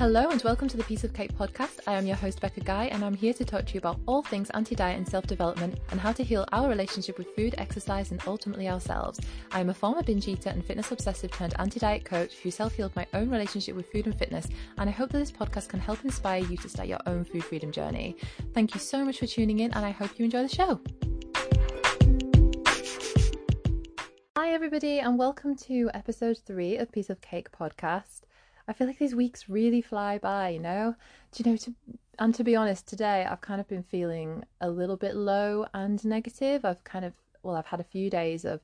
Hello and welcome to the Piece of Cake podcast. I am your host, Becca Guy, and I'm here to talk to you about all things anti diet and self development and how to heal our relationship with food, exercise, and ultimately ourselves. I am a former binge eater and fitness obsessive turned anti diet coach who self healed my own relationship with food and fitness, and I hope that this podcast can help inspire you to start your own food freedom journey. Thank you so much for tuning in, and I hope you enjoy the show. Hi, everybody, and welcome to episode three of Piece of Cake podcast. I feel like these weeks really fly by, you know? Do you know, to, and to be honest, today I've kind of been feeling a little bit low and negative. I've kind of, well, I've had a few days of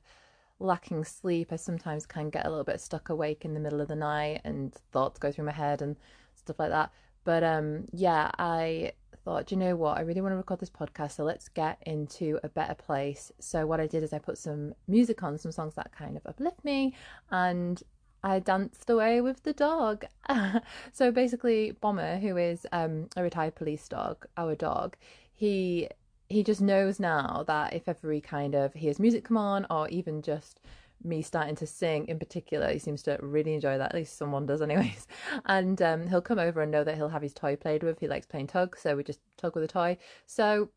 lacking sleep. I sometimes can get a little bit stuck awake in the middle of the night and thoughts go through my head and stuff like that. But um, yeah, I thought, you know what, I really want to record this podcast, so let's get into a better place. So what I did is I put some music on, some songs that kind of uplift me, and I danced away with the dog. so basically, Bomber, who is um, a retired police dog, our dog, he he just knows now that if ever he kind of hears music come on, or even just me starting to sing in particular, he seems to really enjoy that. At least someone does, anyways. And um, he'll come over and know that he'll have his toy played with. He likes playing tug, so we just tug with a toy. So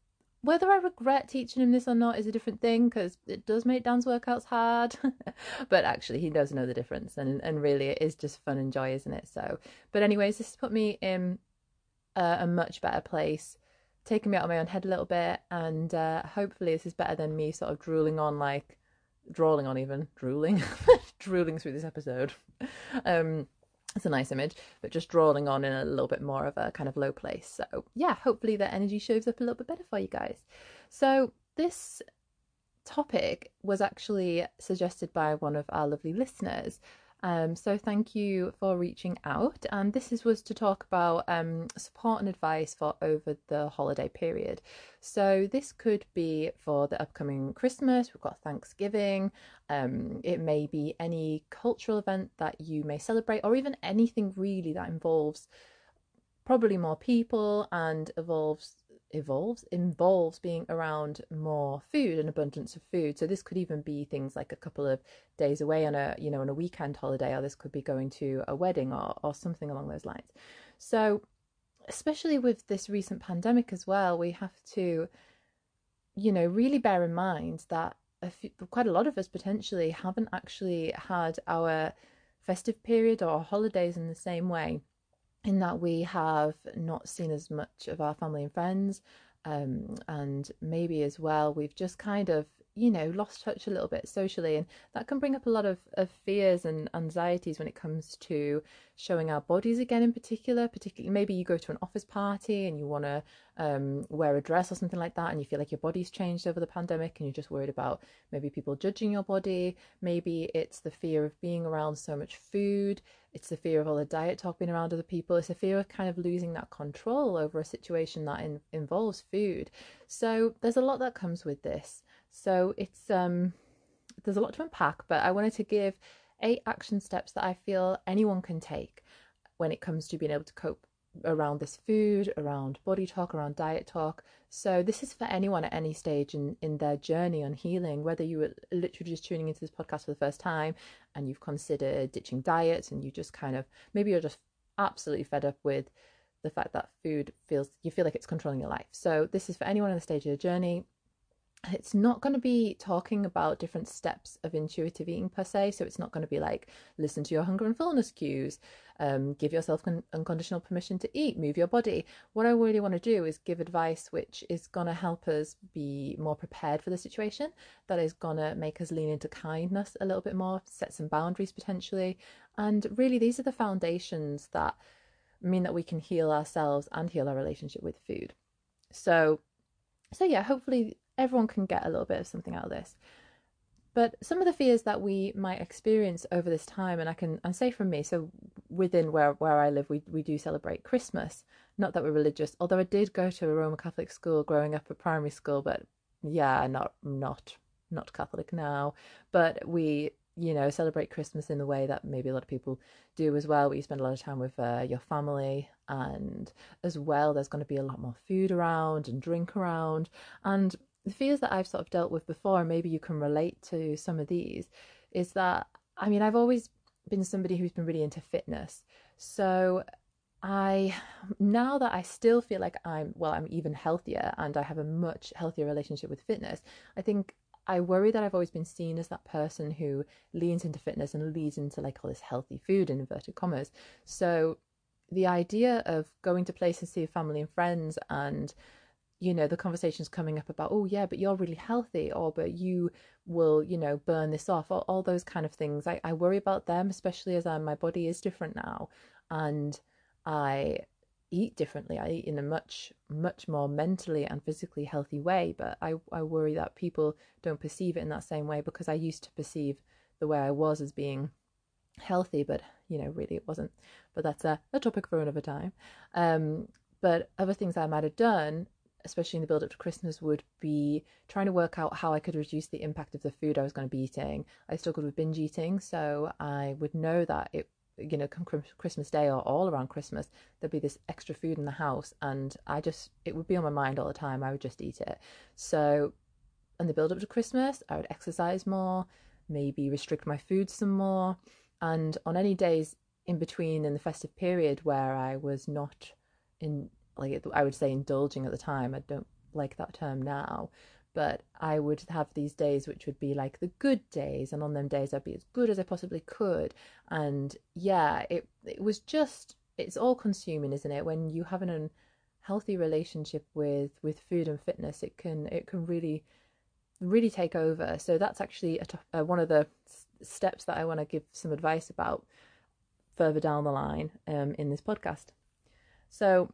whether I regret teaching him this or not is a different thing because it does make dance workouts hard. but actually, he does know the difference, and and really, it is just fun and joy, isn't it? So, but anyways, this has put me in a, a much better place, taking me out of my own head a little bit, and uh, hopefully, this is better than me sort of drooling on like, drawling on even drooling, drooling through this episode. Um, it's a nice image, but just drawing on in a little bit more of a kind of low place. So, yeah, hopefully the energy shows up a little bit better for you guys. So, this topic was actually suggested by one of our lovely listeners. Um, so thank you for reaching out. And this is, was to talk about um, support and advice for over the holiday period. So this could be for the upcoming Christmas. We've got Thanksgiving. Um, it may be any cultural event that you may celebrate, or even anything really that involves probably more people and involves evolves involves being around more food and abundance of food. So this could even be things like a couple of days away on a you know on a weekend holiday or this could be going to a wedding or or something along those lines. So especially with this recent pandemic as well we have to you know really bear in mind that a few, quite a lot of us potentially haven't actually had our festive period or holidays in the same way in that we have not seen as much of our family and friends. Um, and maybe as well, we've just kind of, you know, lost touch a little bit socially. And that can bring up a lot of, of fears and anxieties when it comes to showing our bodies again, in particular. Particularly, maybe you go to an office party and you want to um, wear a dress or something like that, and you feel like your body's changed over the pandemic and you're just worried about maybe people judging your body. Maybe it's the fear of being around so much food. It's the fear of all the diet talk being around other people. It's a fear of kind of losing that control over a situation that in, involves food. So there's a lot that comes with this. So it's um there's a lot to unpack, but I wanted to give eight action steps that I feel anyone can take when it comes to being able to cope around this food, around body talk, around diet talk. So this is for anyone at any stage in, in their journey on healing, whether you were literally just tuning into this podcast for the first time and you've considered ditching diets and you just kind of maybe you're just absolutely fed up with the fact that food feels you feel like it's controlling your life. So this is for anyone on the stage of the journey it's not going to be talking about different steps of intuitive eating per se. So it's not going to be like listen to your hunger and fullness cues, um, give yourself con- unconditional permission to eat, move your body. What I really want to do is give advice which is going to help us be more prepared for the situation, that is going to make us lean into kindness a little bit more, set some boundaries potentially. And really, these are the foundations that mean that we can heal ourselves and heal our relationship with food. So, so yeah, hopefully everyone can get a little bit of something out of this. But some of the fears that we might experience over this time, and I can and say from me, so within where where I live, we we do celebrate Christmas. Not that we're religious, although I did go to a Roman Catholic school growing up at primary school, but yeah, not not not Catholic now. But we you know celebrate Christmas in the way that maybe a lot of people do as well. Where you spend a lot of time with uh, your family, and as well, there's going to be a lot more food around and drink around, and the fears that I've sort of dealt with before, maybe you can relate to some of these, is that I mean, I've always been somebody who's been really into fitness. So I now that I still feel like I'm well, I'm even healthier and I have a much healthier relationship with fitness. I think I worry that I've always been seen as that person who leans into fitness and leads into like all this healthy food in inverted commas. So the idea of going to places, to see family and friends, and you know the conversations coming up about oh yeah but you're really healthy or but you will you know burn this off all, all those kind of things I, I worry about them especially as I, my body is different now and I eat differently. I eat in a much, much more mentally and physically healthy way, but I, I worry that people don't perceive it in that same way because I used to perceive the way I was as being healthy, but you know, really it wasn't. But that's a, a topic for another time. Um, but other things I might have done, especially in the build up to Christmas, would be trying to work out how I could reduce the impact of the food I was going to be eating. I struggled with binge eating, so I would know that it you know, come Christmas Day or all around Christmas, there'd be this extra food in the house, and I just it would be on my mind all the time. I would just eat it. So, in the build up to Christmas, I would exercise more, maybe restrict my food some more, and on any days in between in the festive period where I was not in like I would say indulging at the time. I don't like that term now, but I would have these days which would be like the good days, and on them days I'd be as good as I possibly could. And yeah, it it was just it's all consuming, isn't it? When you have an unhealthy relationship with with food and fitness, it can it can really really take over. So that's actually a, uh, one of the steps that I want to give some advice about further down the line um, in this podcast. So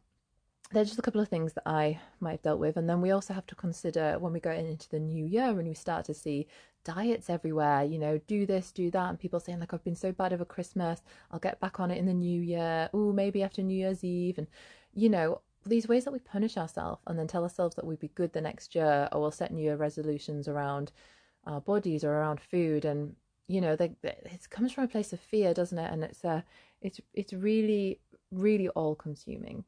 there's just a couple of things that I might have dealt with. And then we also have to consider when we go into the new year and we start to see diets everywhere, you know, do this, do that. And people saying, like, I've been so bad over Christmas, I'll get back on it in the new year. Oh, maybe after New Year's Eve. And, you know, these ways that we punish ourselves and then tell ourselves that we'd be good the next year or we'll set new year resolutions around our bodies or around food. And, you know, they, it comes from a place of fear, doesn't it? And it's, uh, it's, it's really, really all consuming.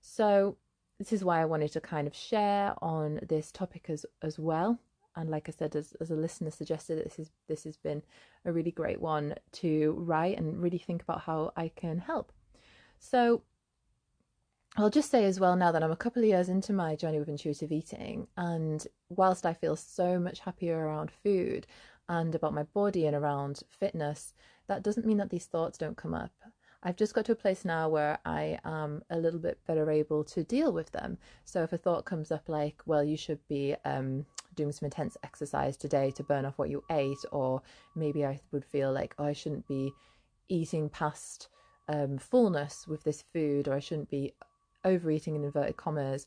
So this is why I wanted to kind of share on this topic as as well. And like I said, as, as a listener suggested, this is this has been a really great one to write and really think about how I can help. So I'll just say as well now that I'm a couple of years into my journey with intuitive eating, and whilst I feel so much happier around food and about my body and around fitness, that doesn't mean that these thoughts don't come up. I've just got to a place now where I am a little bit better able to deal with them. So if a thought comes up like, well, you should be um, doing some intense exercise today to burn off what you ate, or maybe I would feel like, oh, I shouldn't be eating past um, fullness with this food, or I shouldn't be overeating in inverted commas.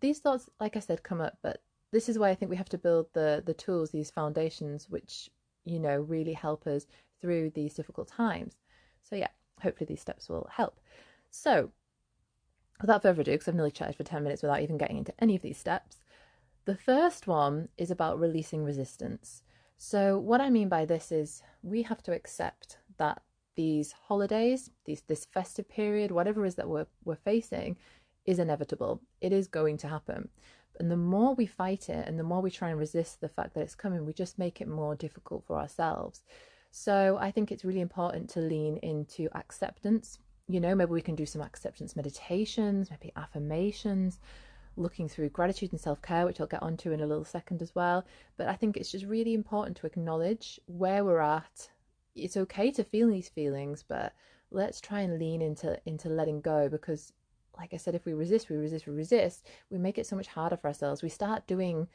These thoughts, like I said, come up, but this is why I think we have to build the the tools, these foundations, which you know really help us through these difficult times. So yeah, hopefully these steps will help. So, without further ado, because I've nearly chatted for 10 minutes without even getting into any of these steps, the first one is about releasing resistance. So, what I mean by this is we have to accept that these holidays, these this festive period, whatever it is that we're we're facing, is inevitable. It is going to happen. And the more we fight it and the more we try and resist the fact that it's coming, we just make it more difficult for ourselves. So I think it's really important to lean into acceptance. You know, maybe we can do some acceptance meditations, maybe affirmations, looking through gratitude and self care, which I'll get onto in a little second as well. But I think it's just really important to acknowledge where we're at. It's okay to feel these feelings, but let's try and lean into into letting go because like I said, if we resist, we resist, we resist, we make it so much harder for ourselves. We start doing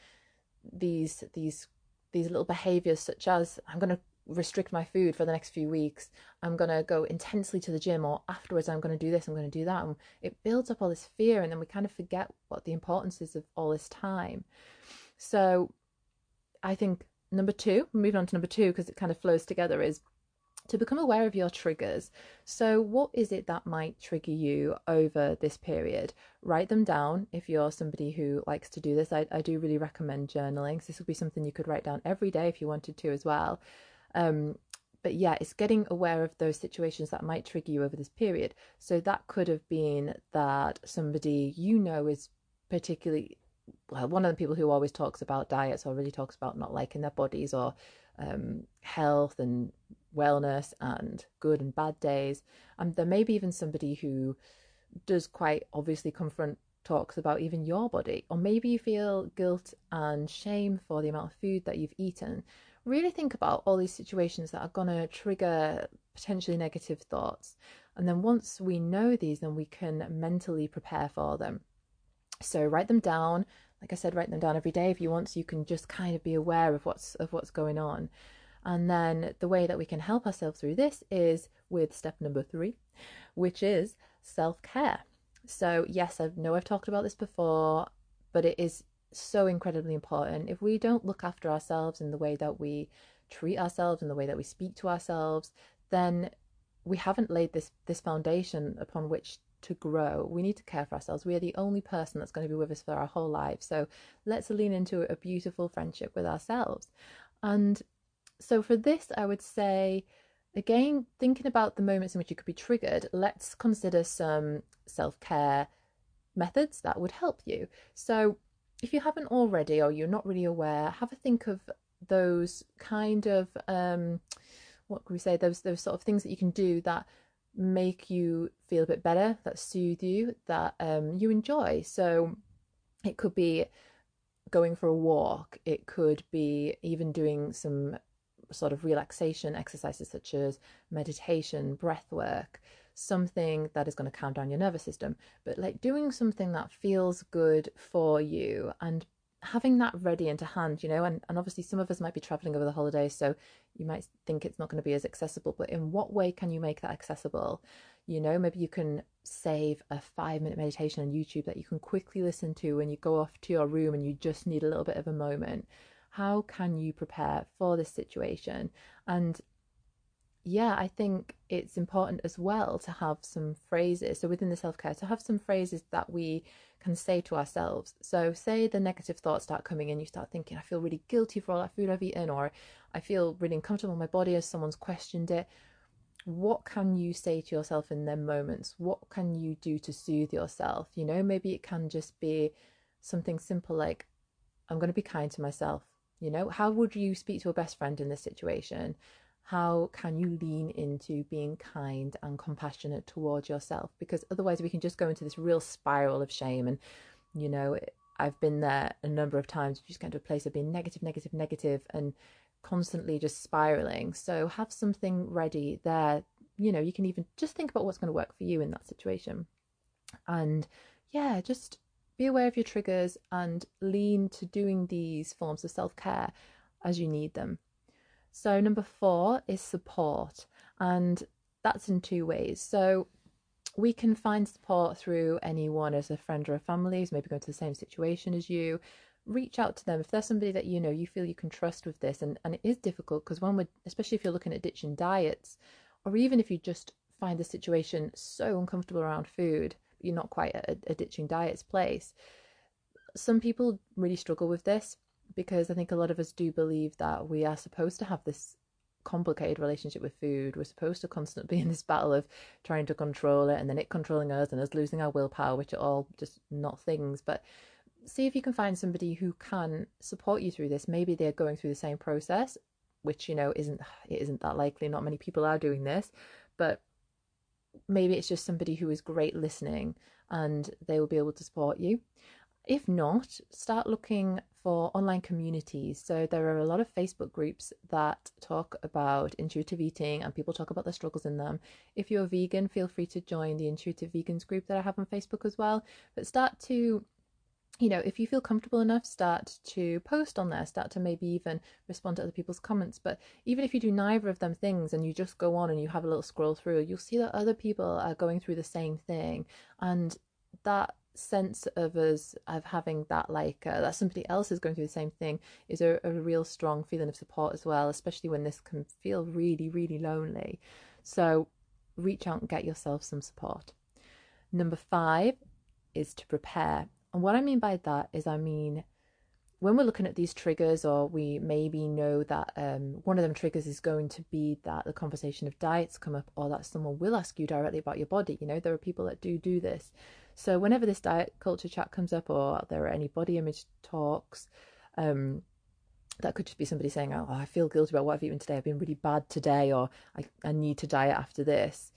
these these these little behaviors such as I'm to restrict my food for the next few weeks. I'm going to go intensely to the gym, or afterwards, I'm going to do this, I'm going to do that. And it builds up all this fear, and then we kind of forget what the importance is of all this time. So, I think number two, moving on to number two, because it kind of flows together, is to become aware of your triggers. So, what is it that might trigger you over this period? Write them down if you're somebody who likes to do this. I, I do really recommend journaling. So, this would be something you could write down every day if you wanted to as well. Um, but yeah, it's getting aware of those situations that might trigger you over this period. So that could have been that somebody you know is particularly well, one of the people who always talks about diets or really talks about not liking their bodies or um, health and wellness and good and bad days. And there may be even somebody who does quite obviously confront talks about even your body, or maybe you feel guilt and shame for the amount of food that you've eaten. Really think about all these situations that are going to trigger potentially negative thoughts. And then once we know these, then we can mentally prepare for them. So write them down. Like I said, write them down every day if you want, so you can just kind of be aware of what's of what's going on. And then the way that we can help ourselves through this is with step number three, which is self care. So, yes, I know I've talked about this before, but it is so incredibly important. If we don't look after ourselves in the way that we treat ourselves, in the way that we speak to ourselves, then we haven't laid this this foundation upon which to grow. We need to care for ourselves. We are the only person that's going to be with us for our whole life. So let's lean into a beautiful friendship with ourselves. And so for this, I would say, again, thinking about the moments in which you could be triggered, let's consider some self care methods that would help you. So if you haven't already or you're not really aware, have a think of those kind of um, what can we say? Those those sort of things that you can do that make you feel a bit better, that soothe you, that um, you enjoy. So it could be going for a walk. It could be even doing some sort of relaxation exercises such as meditation, breath work, something that is going to calm down your nervous system, but like doing something that feels good for you and having that ready and to hand, you know, and, and obviously some of us might be traveling over the holidays, so you might think it's not going to be as accessible, but in what way can you make that accessible? You know, maybe you can save a five minute meditation on YouTube that you can quickly listen to when you go off to your room and you just need a little bit of a moment how can you prepare for this situation? And yeah, I think it's important as well to have some phrases. So within the self care, to have some phrases that we can say to ourselves. So say the negative thoughts start coming in, you start thinking, I feel really guilty for all that food I've eaten, or I feel really uncomfortable in my body as someone's questioned it. What can you say to yourself in them moments? What can you do to soothe yourself? You know, maybe it can just be something simple like, I'm going to be kind to myself. You know, how would you speak to a best friend in this situation? How can you lean into being kind and compassionate towards yourself? Because otherwise, we can just go into this real spiral of shame. And, you know, I've been there a number of times. Just get to a place of being negative, negative, negative, and constantly just spiraling. So, have something ready there. You know, you can even just think about what's going to work for you in that situation. And yeah, just be aware of your triggers and lean to doing these forms of self care as you need them. So, number four is support, and that's in two ways. So, we can find support through anyone as a friend or a family who's maybe going to the same situation as you. Reach out to them if there's somebody that you know you feel you can trust with this, and, and it is difficult because when we're especially if you're looking at ditching diets, or even if you just find the situation so uncomfortable around food, you're not quite a, a ditching diets place. Some people really struggle with this because I think a lot of us do believe that we are supposed to have this complicated relationship with food. We're supposed to constantly be in this battle of trying to control it and then it controlling us and us losing our willpower, which are all just not things. But see if you can find somebody who can support you through this. Maybe they're going through the same process, which you know isn't it isn't that likely. Not many people are doing this, but maybe it's just somebody who is great listening and they will be able to support you. If not, start looking for online communities. So there are a lot of Facebook groups that talk about intuitive eating and people talk about the struggles in them. If you're vegan, feel free to join the Intuitive Vegans group that I have on Facebook as well. But start to you know, if you feel comfortable enough, start to post on there, start to maybe even respond to other people's comments. But even if you do neither of them things and you just go on and you have a little scroll through, you'll see that other people are going through the same thing. And that sense of us of having that like uh, that somebody else is going through the same thing is a, a real strong feeling of support as well especially when this can feel really really lonely. So reach out and get yourself some support. Number five is to prepare. And what I mean by that is, I mean, when we're looking at these triggers, or we maybe know that um, one of them triggers is going to be that the conversation of diets come up, or that someone will ask you directly about your body. You know, there are people that do do this. So whenever this diet culture chat comes up, or there are any body image talks, um, that could just be somebody saying, "Oh, I feel guilty about what I've eaten today. I've been really bad today, or I, I need to diet after this."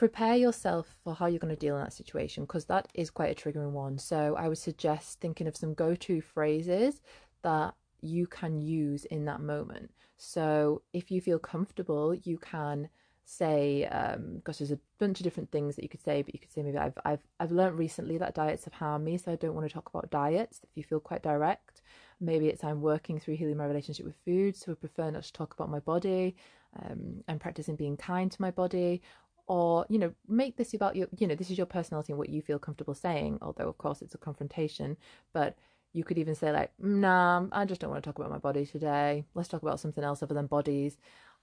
Prepare yourself for how you're going to deal in that situation because that is quite a triggering one. So I would suggest thinking of some go to phrases that you can use in that moment. So if you feel comfortable, you can say, um, gosh, there's a bunch of different things that you could say, but you could say maybe I've I've I've learned recently that diets have harmed me, so I don't want to talk about diets. If you feel quite direct, maybe it's I'm working through healing my relationship with food, so I prefer not to talk about my body. Um, I'm practicing being kind to my body, or you know make this about your you know this is your personality and what you feel comfortable saying although of course it's a confrontation. But you could even say like mm, nah i just don't want to talk about my body today. Let's talk about something else other than bodies.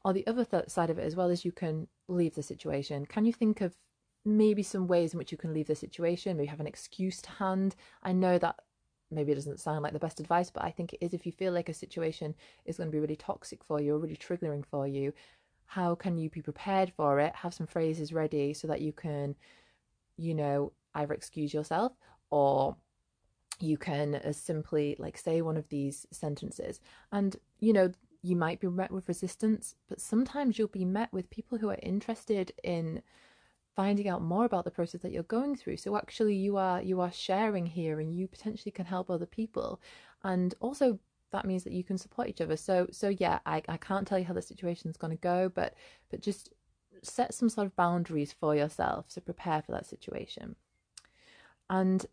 Or the other th- side of it as well is you can leave the situation. Can you think of maybe some ways in which you can leave the situation? Maybe have an excuse to hand. I know that maybe it doesn't sound like the best advice but i think it is if you feel like a situation is going to be really toxic for you or really triggering for you how can you be prepared for it? Have some phrases ready so that you can you know either excuse yourself or you can as simply like say one of these sentences. And you know you might be met with resistance but sometimes you'll be met with people who are interested in finding out more about the process that you're going through. So actually you are you are sharing here and you potentially can help other people. And also that means that you can support each other. So so yeah, I, I can't tell you how the situation's gonna go, but but just set some sort of boundaries for yourself. to prepare for that situation. And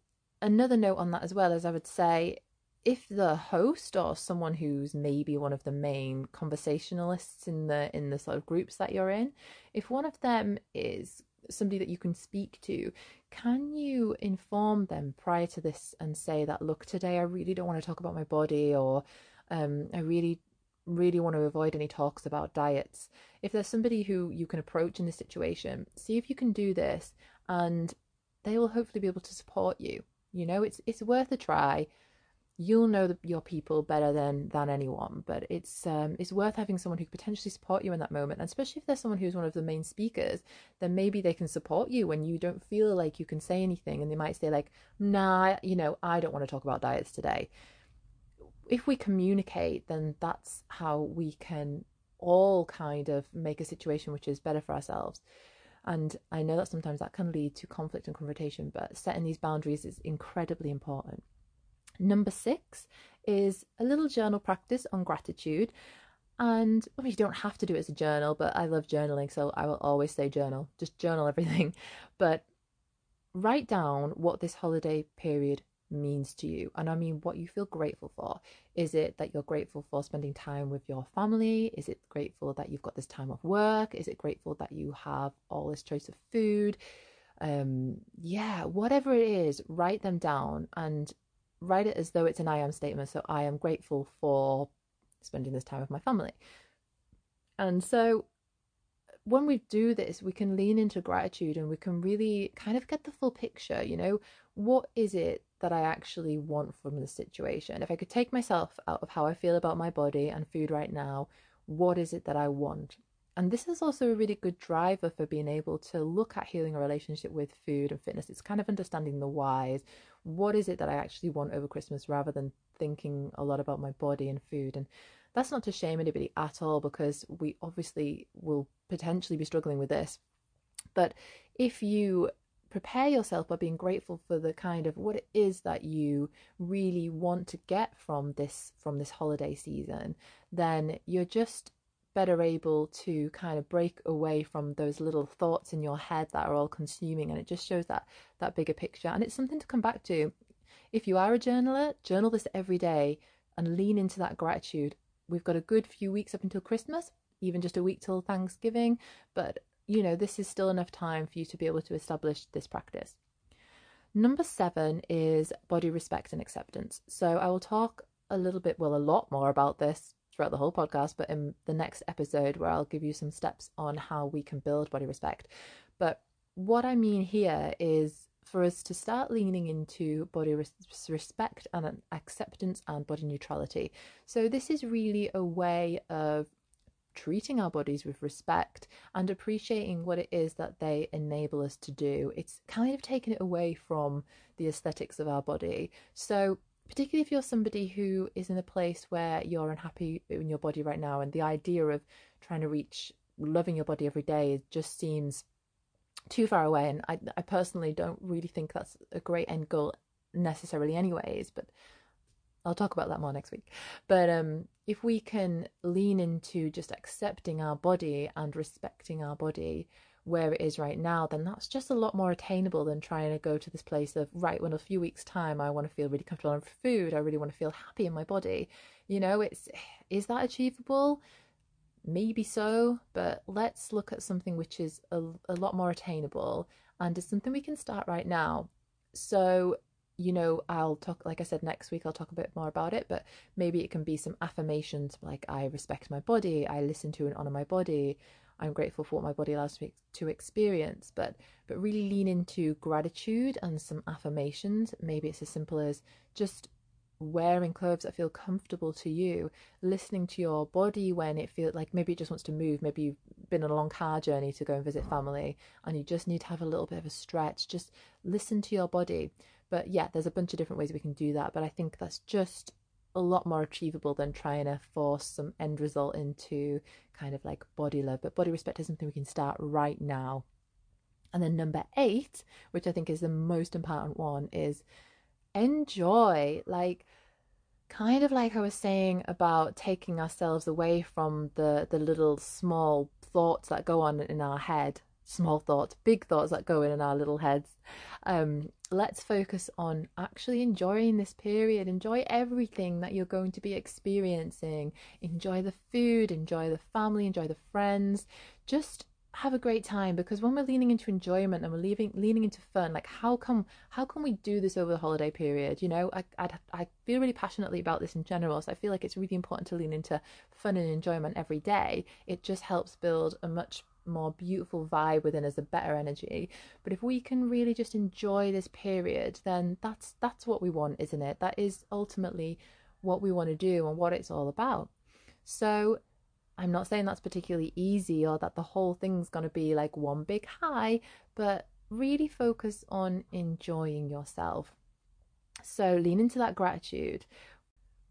another note on that as well is I would say if the host or someone who's maybe one of the main conversationalists in the in the sort of groups that you're in, if one of them is somebody that you can speak to, can you inform them prior to this and say that, look, today I really don't want to talk about my body or um, I really, really want to avoid any talks about diets? If there's somebody who you can approach in this situation, see if you can do this and they will hopefully be able to support you. You know, it's it's worth a try you'll know the, your people better than than anyone but it's um it's worth having someone who could potentially support you in that moment and especially if there's someone who's one of the main speakers then maybe they can support you when you don't feel like you can say anything and they might say like nah you know i don't want to talk about diets today. If we communicate then that's how we can all kind of make a situation which is better for ourselves. And i know that sometimes that can lead to conflict and confrontation but setting these boundaries is incredibly important Number six is a little journal practice on gratitude. And well, you don't have to do it as a journal, but I love journaling, so I will always say journal. Just journal everything. But write down what this holiday period means to you. And I mean what you feel grateful for. Is it that you're grateful for spending time with your family? Is it grateful that you've got this time off work? Is it grateful that you have all this choice of food? Um, yeah, whatever it is, write them down and write it as though it's an I am statement. So I am grateful for spending this time with my family. And so when we do this, we can lean into gratitude and we can really kind of get the full picture. You know, what is it that I actually want from the situation? If I could take myself out of how I feel about my body and food right now, what is it that I want? And this is also a really good driver for being able to look at healing a relationship with food and fitness. It's kind of understanding the whys. What is it that I actually want over Christmas rather than thinking a lot about my body and food? And that's not to shame anybody at all because we obviously will potentially be struggling with this. But if you prepare yourself by being grateful for the kind of what it is that you really want to get from this from this holiday season then you're just better able to kind of break away from those little thoughts in your head that are all consuming and it just shows that that bigger picture. And it's something to come back to. If you are a journaler journal this every day and lean into that gratitude. We've got a good few weeks up until christmas even just a week till thanksgiving but you know this is still enough time for you to be able to establish this practice. Number 7 is body respect and acceptance. So i will talk a little bit well a lot more about this throughout the whole podcast, but in the next episode where I'll give you some steps on how we can build body respect. But what I mean here is for us to start leaning into body res- respect and acceptance and body neutrality. So, this is really a way of treating our bodies with respect and appreciating what it is that they enable us to do. It's kind of taking it away from the aesthetics of our body. So, particularly if you're somebody who is in a place where you're unhappy in your body right now and the idea of trying to reach loving your body every day just seems too far away. And I, I personally don't really think that's a great end goal necessarily, anyways. But I'll talk about that more next week. But um, if we can lean into just accepting our body and respecting our body where it is right now, then that's just a lot more attainable than trying to go to this place of, right, when a few weeks' time I want to feel really comfortable on food, I really want to feel happy in my body. You know, it's is that achievable? Maybe so, but let's look at something which is a, a lot more attainable and is something we can start right now. So you know, I'll talk, like I said, next week I'll talk a bit more about it, but maybe it can be some affirmations like I respect my body, I listen to and honor my body, I'm grateful for what my body allows me to experience, but but really lean into gratitude and some affirmations. Maybe it's as simple as just wearing clothes that feel comfortable to you, listening to your body when it feels like maybe it just wants to move, maybe you've been on a long car journey to go and visit family and you just need to have a little bit of a stretch. Just listen to your body. But yeah, there's a bunch of different ways we can do that. But I think that's just a lot more achievable than trying to force some end result into kind of like body love. But body respect is something we can start right now. And then number eight, which I think is the most important one, is enjoy. Like, kind of like I was saying about taking ourselves away from the the little small thoughts that go on in our head small thoughts, big thoughts that go in in our little heads. Um, let's focus on actually enjoying this period. Enjoy everything that you're going to be experiencing. Enjoy the food, enjoy the family, enjoy the friends. Just have a great time because when we're leaning into enjoyment and we're leaving, leaning into fun like how come how can we do this over the holiday period you know I, i I feel really passionately about this in general so i feel like it's really important to lean into fun and enjoyment every day it just helps build a much more beautiful vibe within us, a better energy. But if we can really just enjoy this period, then that's that's what we want, isn't it? That is ultimately what we want to do and what it's all about. So I'm not saying that's particularly easy or that the whole thing's going to be like one big high, but really focus on enjoying yourself. So lean into that gratitude.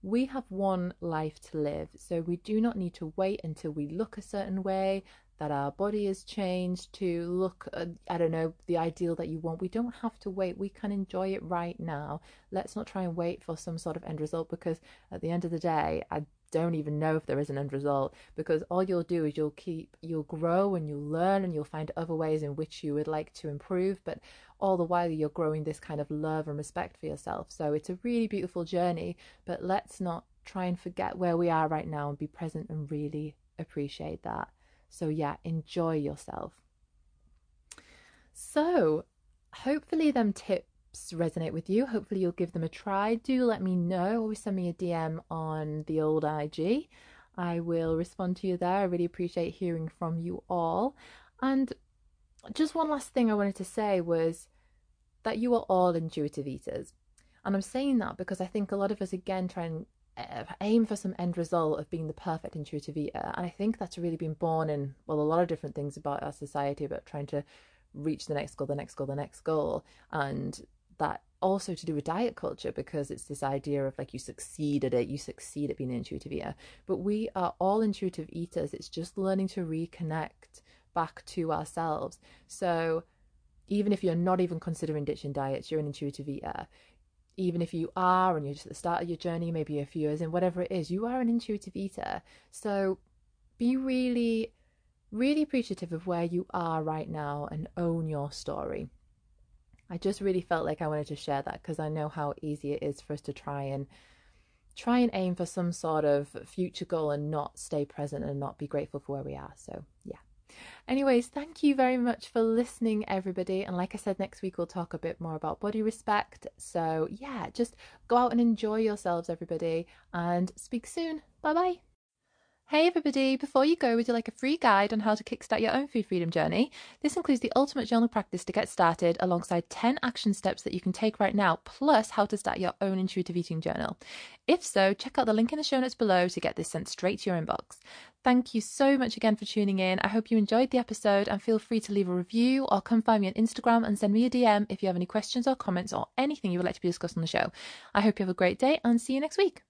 We have one life to live, so we do not need to wait until we look a certain way, that our body has changed to look, uh, I don't know, the ideal that you want. We don't have to wait. We can enjoy it right now. Let's not try and wait for some sort of end result because at the end of the day, I don't even know if there is an end result because all you'll do is you'll keep, you'll grow and you'll learn and you'll find other ways in which you would like to improve. But all the while, you're growing this kind of love and respect for yourself. So it's a really beautiful journey, but let's not try and forget where we are right now and be present and really appreciate that. So, yeah, enjoy yourself. So, hopefully, them tips resonate with you. Hopefully, you'll give them a try. Do let me know. Always send me a DM on the old IG. I will respond to you there. I really appreciate hearing from you all. And just one last thing I wanted to say was that you are all intuitive eaters. And I'm saying that because I think a lot of us again try and Uh, aim for some end result of being the perfect intuitive eater. And I think that's really been born in, well, a lot of different things about our society about trying to reach the next goal, the next goal, the next goal. And that also to do with diet culture because it's this idea of like you succeed at it, you succeed at being an intuitive eater. But we are all intuitive eaters. It's just learning to reconnect back to ourselves. So even if you're not even considering ditching diets, you're an intuitive eater even if you are and you're just at the start of your journey, maybe a few years in, whatever it is, you are an intuitive eater. So be really, really appreciative of where you are right now and own your story. I just really felt like I wanted to share that because I know how easy it is for us to try and try and aim for some sort of future goal and not stay present and not be grateful for where we are. So, yeah. Anyways, thank you very much for listening, everybody. And like I said, next week we'll talk a bit more about body respect. So, yeah, just go out and enjoy yourselves, everybody, and speak soon. Bye bye. Hey everybody, before you go, would you like a free guide on how to kickstart your own food freedom journey? This includes the ultimate journal practice to get started alongside 10 action steps that you can take right now, plus how to start your own intuitive eating journal. If so, check out the link in the show notes below to get this sent straight to your inbox. Thank you so much again for tuning in. I hope you enjoyed the episode and feel free to leave a review or come find me on Instagram and send me a DM if you have any questions or comments or anything you would like to be discussed on the show. I hope you have a great day and see you next week.